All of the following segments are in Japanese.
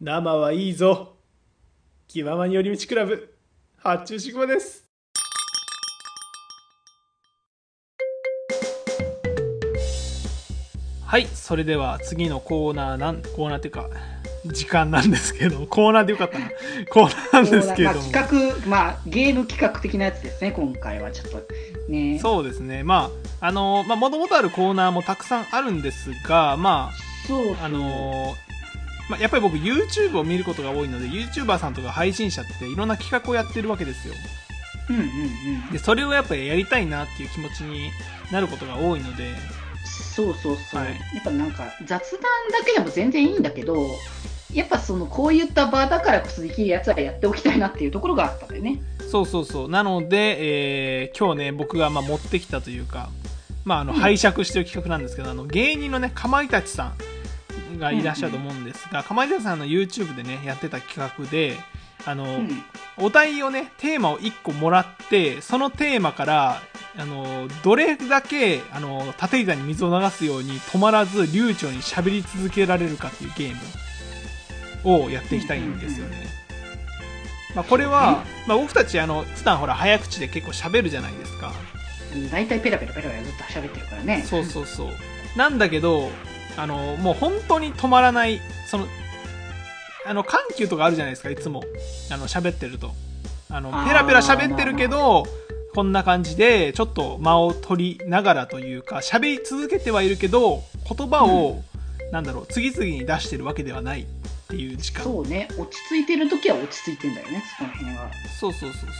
生はいいぞ。気ままに寄り道クラブ。発注シグマです。はいそれでは次のコーナーなんコーナーっていうか時間なんですけどコーナーでよかったな。コーナーなんですけれども、まあ、企画、まあ、ゲーム企画的なやつですね今回はちょっとね。そうですね。まああのまあもともとあるコーナーもたくさんあるんですがまあそうあのまあ、やっぱり僕 YouTube を見ることが多いので YouTuber さんとか配信者っていろんな企画をやってるわけですよ。うんうんうんでそれをやっぱりやりたいなっていう気持ちになることが多いので。そうそうそう、はい。やっぱなんか雑談だけでも全然いいんだけどやっぱそのこういった場だからこそできるやつはやっておきたいなっていうところがあったんだよね。そうそうそう。なので、えー今日ね僕がまあ持ってきたというか、まあ、あのうん。拝借してる企画なんですけど、あの芸人のねかまいたちさんがいらっしゃると思うんですが、かまいたちさんの YouTube でねやってた企画であの、うん。お題をねテーマを1個もらってそのテーマからあのどれだけあの立て板に水を流すように止まらず流暢に喋り続けられるかっていうゲームをやっていきたいんですよね、まあ、これは、まあ、僕たちあの普段ほら早口で結構喋るじゃないですか。大体ペラペラペラペラずっと喋ってるからね。そうそうそう。なんだけどあのもう本当に止まらないそのあの緩急とかあるじゃないですかいつも。あの喋ってると。あのペラペラ喋ってるけどこんな感じでちょっと間を取りながらというか喋り続けてはいるけど言葉を、なんだろう次々に出してるわけではないっていう時間。そうね。落ち着いてる時は落ち着いてんだよねその辺は。そうそうそうそう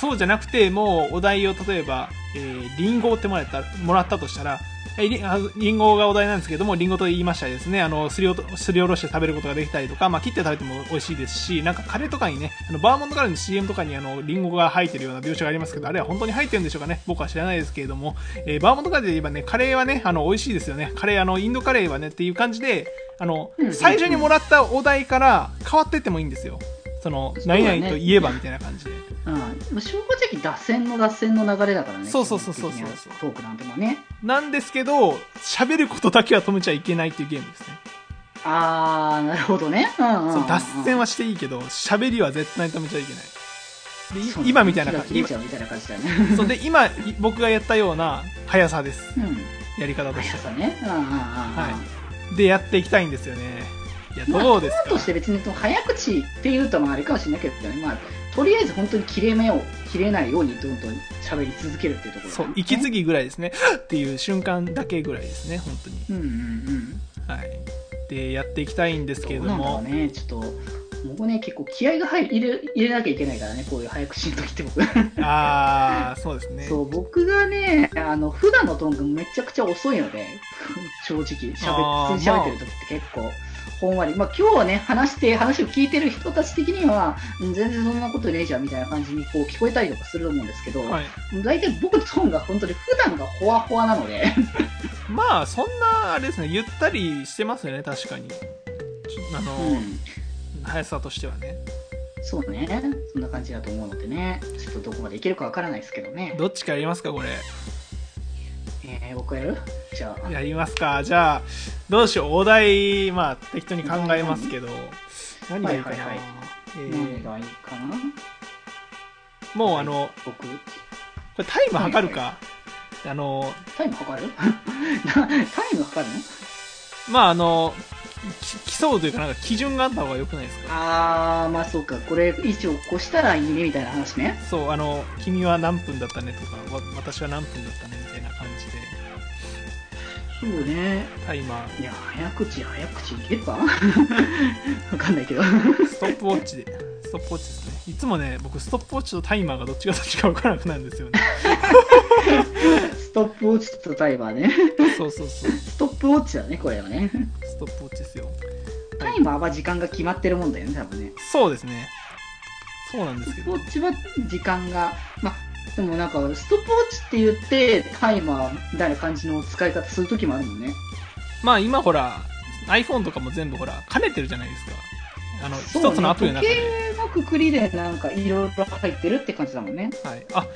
そうじゃなくてもうお題を例えば、えー、リンゴをってもらったもらったとしたらえりあリンゴがお題なんですけどもリンゴと言いましたらですねあのすりおとすりおろして食べることができたりとか、まあ、切って食べても美味しいですしなんかカレーとかにねあのバーモントカレーの CM とかにあのリンゴが入ってるような描写がありますけどあれは本当に入ってるんでしょうかね？僕は知らないですけれども、えーバーモントカレーで言えばねカレーはねあの美味しいですよね。カレーあのインドカレーはねっていう感じであの、最初にもらったお題から変わってってもいいんですよ。その何々といえばみたいな感じで。うん、まあ正直脱線の脱線の流れだからねそうそうそうそうそうトークなんてもねなんですけど、喋ることだけは止めちゃいけないっていうゲームですね。あーなるほどね、うんうんうんそう脱線はしていいけど、喋りは絶対に止めちゃいけない。で今みたいな感じ気が切れちゃうみたいな感じだね そうで、今、い僕がやったような速さです。うんやり方としては。速さねうんうんうんうんはい。で、やっていきたいんですよね。いや、まあどうですか？として別に早口っていうとまああれかもしれないけどね、まあ、とりあえず本当に切れ目を切れないようにどんどん喋り続けるっていうところそう息継ぎぐらいですね。っていう瞬間だけぐらいですね、本当に。うんうんうんはい。で、やっていきたいんですけれどどうねちょっと僕ね結構気合が入る入れ入れなきゃいけないからねこういう早口の時って僕あー、そうですね。そう僕がねあの普段のトーンがめちゃくちゃ遅いので正直しゃべってる時って結構ほんわり、まあ、今日はね話して話を聞いてる人たち的にはうん全然そんなことねえじゃんみたいな感じにこう聞こえたりとかすると思うんですけど、はい。大体僕のトーンが本当に普段がほわほわなので まあ、そんな、あれですね、ゆったりしてますよね、確かに。あの、うん速さとしてはね。そうねそんな感じだと思うのでねちょっとどこまでいけるかわからないですけどね、どっちかやりますか、これ。えー、僕やる？じゃあやりますか。じゃあ、どうしよう。お題、まあ、適当に考えますけど。何がいいかな。はいはいはいえ何ーがいいかな？もう、あの、僕これタイム測るか。あの、タイム測る？な タイム測るの？まあ、あの、き競うというか、なんか基準があった方が良くないですか？あー、まあそうか、これ以上越したらいいねみたいな話ね。そう、あの、君は何分だったねとか、わ私は何分だったねそうね。タイマー、いや、早口、早口いけるか わかんないけど。ストップウォッチで、ストップウォッチですね。いつもね、僕、ストップウォッチとタイマーがどっちがどっちか分からなくなるんですよね。ストップウォッチとタイマーね。そうそうそう、ストップウォッチだね、これはね。ストップウォッチですよ。タイマーは時間が決まってるもんだよね、多分ね。そうですね。そうなんですスけど。トップウォッチは時間が、まあ、でもなんか、ストップウォッチって言って、タイマーみたいな感じの使い方するときもあるもんね。まあ今ほら、iPhone とかも全部ほら、兼ねてるじゃないですか。あの、そうね一つのアプリの中時で。計のくくりでなんかいろいろ入ってるって感じだもんね。はい。あ、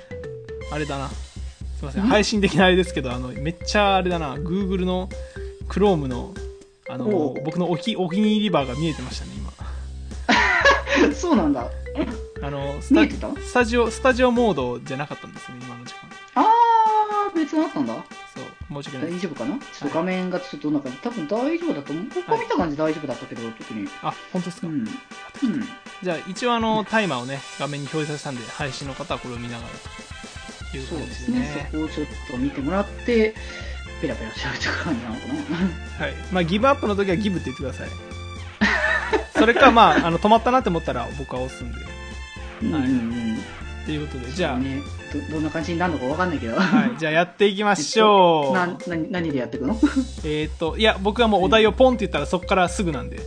あれだな。すいません。ん配信的なあれですけど、あの、めっちゃあれだな。Google の Chrome の、あの僕のお気お気に入りバーが見えてましたね、今。そうなんだ。あの、スタスタジオ、スタジオモードじゃなかったんですね、今の時間。あー、別にあったんだ。そう、申し訳ない。大丈夫かな？ちょっと画面がちょっとなんか、多分大丈夫だと思う。僕が見た感じ大丈夫だったけど、特に。あ、本当ですか、うん。うん。じゃあ、一応あの、タイマーをね、画面に表示させたんで、配信の方はこれを見ながらというそう感ですね。そこをちょっと見てもらって、ペラペラ喋ってく感じなのかな。はい。まあ、ギブアップの時はギブって言ってください。それか、まあ、あの、止まったなって思ったら僕は押すんで。うんうんうん。ということで、じゃあ、ね、どどんな感じになるのかわかんないけど。はい。じゃあやっていきましょう。な何何でやっていくの？えっ、と、いや、僕はもうお題をポンって言ったらそこからすぐなんで。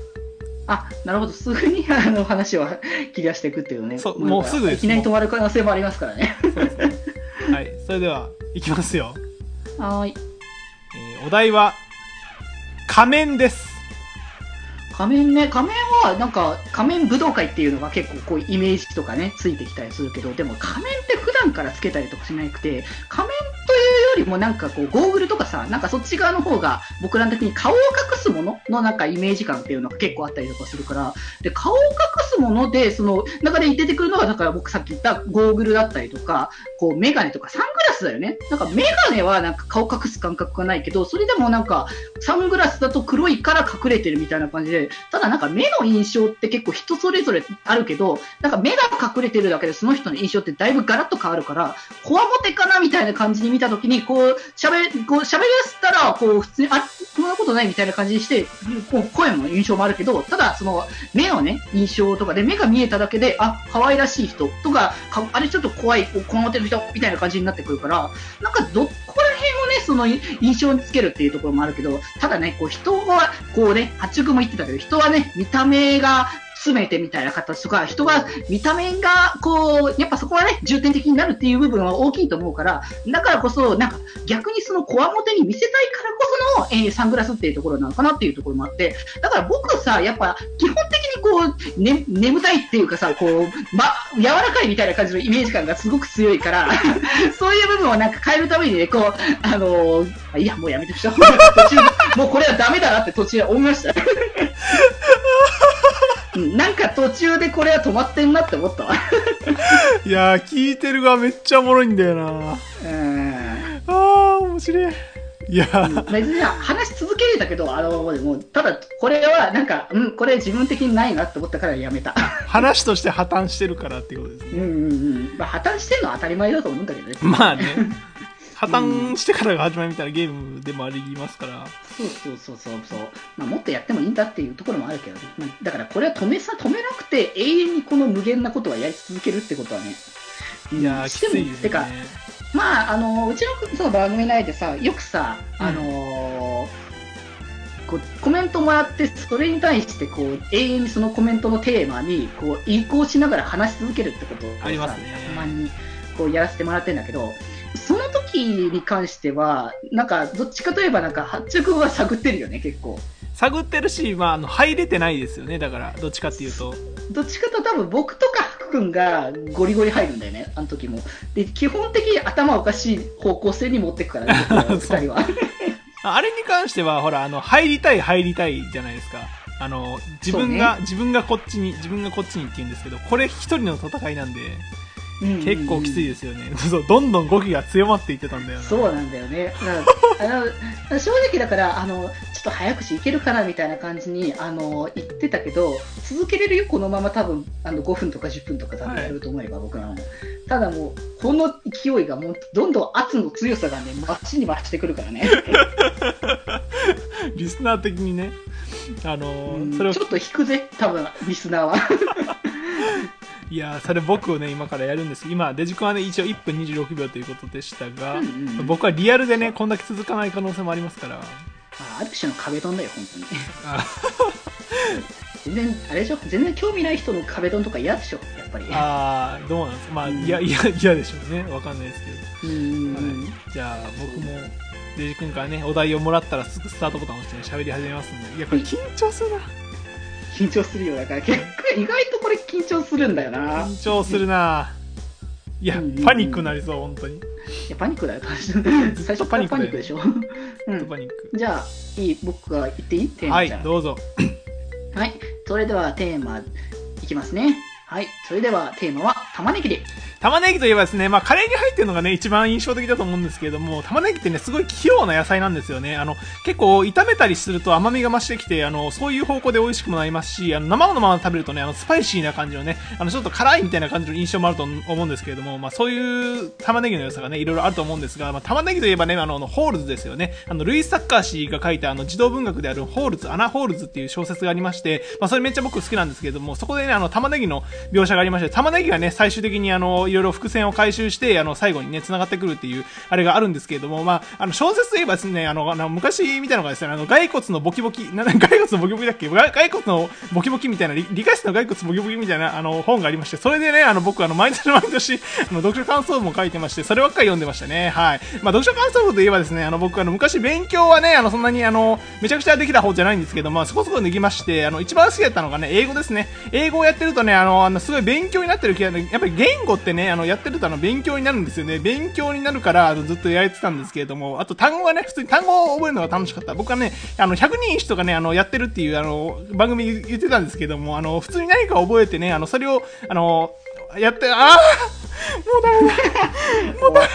あ、なるほど。すぐに あの話を切り出していくっていうね。そうもうすぐですいきなり止まる可能性もありますからね。はい。それでは、いきますよ。はーい。えーお題は、仮面です。仮面ね、仮面はなんか仮面武道会っていうのが結構こうイメージとかね、ついてきたりするけど、でも仮面って普段からつけたりとかしなくて、仮面というよりもなんかこうゴーグルとかさ、なんかそっち側の方が僕らの時に顔を隠すもののなんかイメージ感っていうのが結構あったりとかするから、で、顔を隠すもので、その中で出てくるのが、だから僕さっき言ったゴーグルだったりとか、こうメガネとかサングラスだよね。なんかメガネはなんか顔隠す感覚がないけど、それでもなんかサングラスだと黒いから隠れてるみたいな感じで、ただなんか目の印象って結構人それぞれあるけど、なんか目が隠れてるだけでその人の印象ってだいぶガラッと変わるから、こわもてかなみたいな感じに見た時に、こう、喋、こう喋らせたら、こう、普通に、あ、そんなことないみたいな感じにして、こう声も印象もあるけど、ただその、目のね、印象とかで目が見えただけで、あ、可愛らしい人とか、かあれちょっと怖い、こうこわもてる人みたいな感じになってくるから、なんかどこら辺をね、その印象につけるっていうところもあるけど、ただね、こう人は、こうね、八中も言ってたけど、人はね、見た目が全てみたいな形とか、人が見た目が、こう、やっぱそこはね、重点的になるっていう部分は大きいと思うから、だからこそ、なんか逆にそのこわもてに見せたいからこその、えーサングラスっていうところなのかなっていうところもあって、だから僕さ、やっぱ基本的にこう、ね、眠たいっていうかさ、こう、ま、柔らかいみたいな感じのイメージ感がすごく強いから、そういう部分をなんか変えるためにね、こう、あのーいや、もうやめてください。途中、もうこれはダメだなって途中で思いました。うんなんか途中でこれは止まってんなって思ったわ。いやー、聞いてる側めっちゃおもろいんだよなうん。あー、面白い。いやー、別に話し続けるんだけど、あの、もう、ただ、これはなんか、うん、これ自分的にないなって思ったからやめた。話として破綻してるからっていうことですね。うんうんうん。まあ、破綻してんのは当たり前だと思うんだけどね。まあね。破綻してからが始まりみたいなゲームでもありますから。そうそうそうそうそう。まあ、もっとやってもいいんだっていうところもあるけど、まあだからこれは止めさ、止めなくて永遠にこの無限なことはやり続けるってことはね。いやー、してもきついですてか、ね。まあ、あの、うちのその番組内でさ、よくさ、あのこうコメントもらって、それに対してこう永遠にそのコメントのテーマにこう移行しながら話し続けるってことをさありますねたまにこうやらせてもらってるんだけど、その時に関しては、なんかどっちかといえば、なんか、八中君は探ってるよね、結構。探ってるし、まあ、あの、入れてないですよね。だから、どっちかっていうと。どっちかと多分僕とか福君がゴリゴリ入るんだよね、あの時も。で、基本的に頭おかしい方向性に持ってくからね、僕ら二人は。ああれに関しては、ほら、あの、入りたい、入りたいじゃないですか。あの、自分が、自分がこっちに、自分がこっちにって言うんですけど、これ一人の戦いなんで、結構きついですよね。そう、どんどん語気が強まっていってたんだよな。そうなんだよね。だ 正直だからあの、ちょっと早口いけるかなみたいな感じにあの言ってたけど、続けれるよ、このまま多分あの5分とか10分とか多分やると思えば、僕らも。ただもう、この勢いがもうどんどん圧の強さがね、増しに増してくるからね。リスナー的にね。あのーそれをちょっと引くぜ、多分リスナーは。いやーそれ僕をね、今からやるんです今、デジ君はね、一応1分26秒ということでしたが、うんうんうん僕はリアルでね、こんだけ続かない可能性もありますから、あある種の壁ドンだよ、本当に。あ 全然、あれでしょ？全然興味ない人の壁ドンとか嫌でしょ？やっぱり。あー、どうなんですか？まあ、いや、いや、嫌でしょうね。わかんないですけど。うんうんうんはい、じゃあ、僕も、デジ君からね、お題をもらったらすぐスタートボタンを押してね、喋り始めますんで。いや、これ緊張するな。緊張するよ。だから結構意外とこれ緊張するんだよな。緊張するな。いや、うんパニックになりそう、本当に。いや パニックだよ、最初からパニックでしょ。うん、パニック。じゃあ、いい僕が言っていい？テーマはいどうぞ。はい。それではテーマ、いきますね。はい。それではテーマは玉ねぎで。玉ねぎといえばですね、まあ、カレーに入ってるのがね、一番印象的だと思うんですけれども、玉ねぎってね、すごい器用な野菜なんですよね。あの、結構炒めたりすると甘みが増してきて、あの、そういう方向で美味しくもなりますし、あの、生のまま食べるとね、あの、スパイシーな感じのね、あの、ちょっと辛いみたいな感じの印象もあると思うんですけれども、まあ、そういう玉ねぎの良さがね、いろいろあると思うんですが、まあ、玉ねぎといえばね、あの、ホールズですよね。あの、ルイス・サッカー氏が書いたあの、児童文学であるホールズ、穴・ホールズっていう小説がありまして、まあ、それめっちゃ僕好きなんですけれども、そこでね、あの、玉ねぎの描写がありまして、玉ねぎがね、最終的にあの、いろいろ伏線を回収して、あの、最後にね、繋がってくるっていう、あれがあるんですけれども、まあ、あの、小説といえばですね、あの、あの昔見たのがですね、あの、骸骨のボキボキ、な、骸骨のボキボキだっけ？骸骨のボキボキみたいな、理科室の骸骨ボキボキみたいな、あの、本がありまして、それでね、あの、僕、あの、毎年毎年、あの、読書感想文も書いてまして、そればっかり読んでましたね。はい。まあ、読書感想文といえばですね、あの、僕、あの、昔勉強はね、あの、そんなに、あの、めちゃくちゃできた方じゃないんですけど、まあ、そこそこできまして、あの、一番好きだったのがね、英語ですね。英語をやってるとね、あの、のすごい勉強になってる気が、やっぱり言語ってね、あの、やってるとあの、勉強になるんですよね。勉強になるから、ずっとやれてたんですけれども、あと単語がね、普通に単語を覚えるのが楽しかった。僕はね、あの、100人一とかね、あの、やってるっていう、あの、番組言ってたんですけども、あの、普通に何か覚えてね、あの、それを、あの、やって、ああもうダメだ。もうダメ。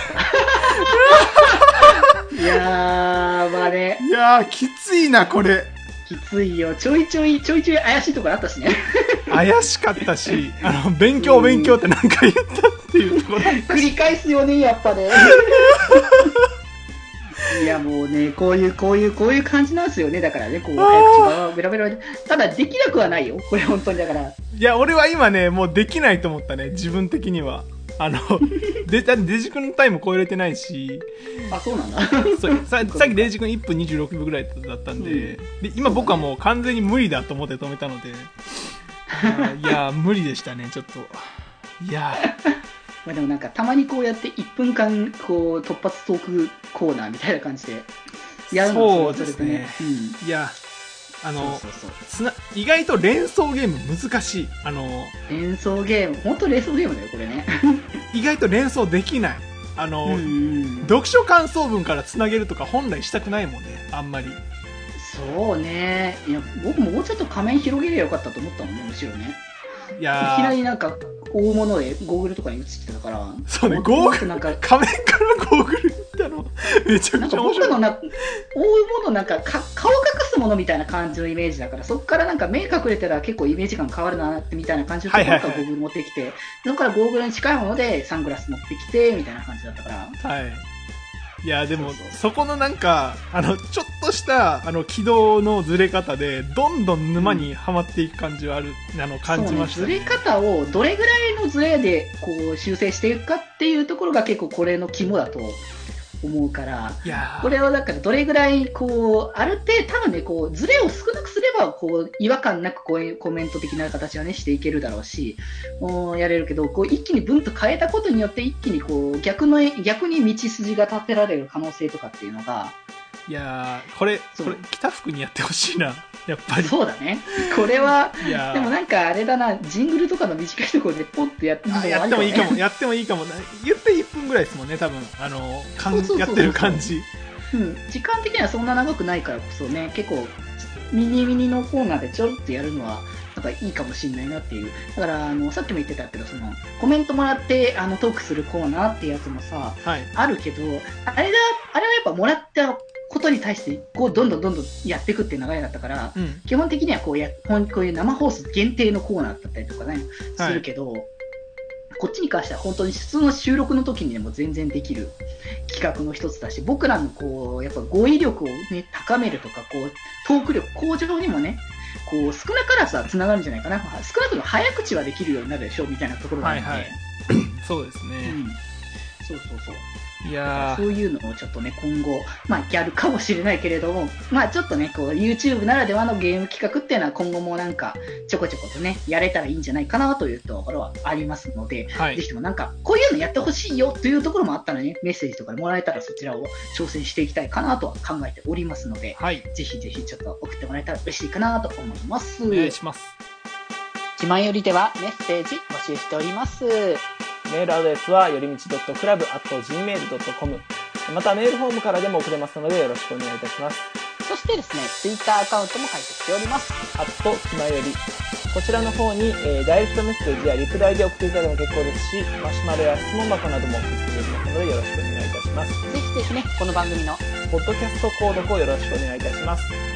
いやー、まあね。いやー、きついな、これ。きついよ。ちょいちょい、ちょいちょい怪しいところあったしね。怪しかったし、あの、勉強勉強って何か言ったっていうところ。繰り返すよね、やっぱね。いやもうね、こういう、こういう、こういう感じなんですよね。だからね、こう、早口がベラベラただ、できなくはないよ。これ本当にだから。いや、俺は今ね、もうできないと思ったね。自分的には。あの、デデジ君のタイム超えれてないし、あ、そうなんだ。そうささっきデジ君1分26秒ぐらいだったんで、うん、で今僕はもう完全に無理だと思って止めたので、いや、無理でしたね、ちょっと。いや。まあでもなんか、たまにこうやって1分間、こう、突発トークコーナーみたいな感じで、やるのそうですね。うん、いや、あのつな意外と連想ゲーム難しい。あの連想ゲーム。本当連想ゲームだよこれね意外と連想できない。あの、うんうん、読書感想文からつなげるとか本来したくないもんね。あんまり。そうね。いや僕ももうちょっと仮面広げればよかったと思ったもんねむしろね。いやいきなりなんか大物でゴーグルとかに映ってたから。そうねゴーグルなんか仮面からゴーグルの めちゃくちゃ面白い。なんか僕のな大物なんかか顔隠すものみたいな感じのイメージだからそこからなんか目隠れたら結構イメージ感変わるなってみたいな感じのところからゴーグル持ってきて、そこからゴーグルに近いものでサングラス持ってきてみたいな感じだったから。はい。いやでもそこのなんかあのちょっとしたあの軌道のずれ方でどんどん沼にはまっていく感じはある、うん、あの感じました、ね、ずれ方をどれぐらいのずれでこう修正していくかっていうところが結構これの肝だと思うから、これをだからどれぐらいこう、ある程度、多分ね、こう、ズレを少なくすれば、こう、違和感なくこういうコメント的な形はね、していけるだろうし、うやれるけど、こう、一気にブンと変えたことによって、一気にこう、逆の、逆に道筋が立てられる可能性とかっていうのが、いやこれ、これ、北福にやってほしいな。やっぱり。そうだね。これは、でもなんかあれだな、ジングルとかの短いところでポッてやってもやってもいいかも、やってもいいかも。言って1分ぐらいですもんね、多分。あの、かんやってる感じ。うん、時間的にはそんな長くないからこそね、結構、ミニミニのコーナーでちょろっとやるのは、なんかいいかもしれないなっていう。だから、あの、さっきも言ってたけど、その、コメントもらって、あの、トークするコーナーってやつもさ、はい、あるけど、あれだ、あれはやっぱもらったことに対してこうどんどんどんどんやっていくっていう流れだったから、うん、基本的にはこうやこういう生放送限定のコーナーだったりとかね、するけど、こっちに関しては本当に普通の収録の時にでも全然できる企画の一つだし、僕らのこう、やっぱ語彙力をね、高めるとか、こう、トーク力向上にもね、こう、少なからずは繋がるんじゃないかな。少なくとも早口はできるようになるでしょ、みたいなところがあるので。はいはい、そうですね、うん。そうそうそう。いやそういうのをちょっとね、今後、まあ、やるかもしれないけれども、まあ、ちょっとね、こう、YouTube ならではのゲーム企画っていうのは今後もなんか、ちょこちょことね、やれたらいいんじゃないかなというところはありますので、はい、ぜひともなんか、こういうのやってほしいよというところもあったらね、メッセージとかでもらえたらそちらを挑戦していきたいかなとは考えておりますので、はい、ぜひぜひちょっと送ってもらえたら嬉しいかなと思います。お願いします。気前よりではメッセージ募集しております。メールアドレスはよりみち .club.gmail.com またメールフォームからでも送れますのでよろしくお願いいたします。そしてですね、ツイッターアカウントも開設しております。あと、ひまより。こちらの方に、えーダイレクトメッセージやリプライで送っていただいても結構ですし、マシュマロや質問箱なども送っていただきますのでよろしくお願いいたします。ぜひぜひね、この番組のポッドキャスト購読をよろしくお願いいたします。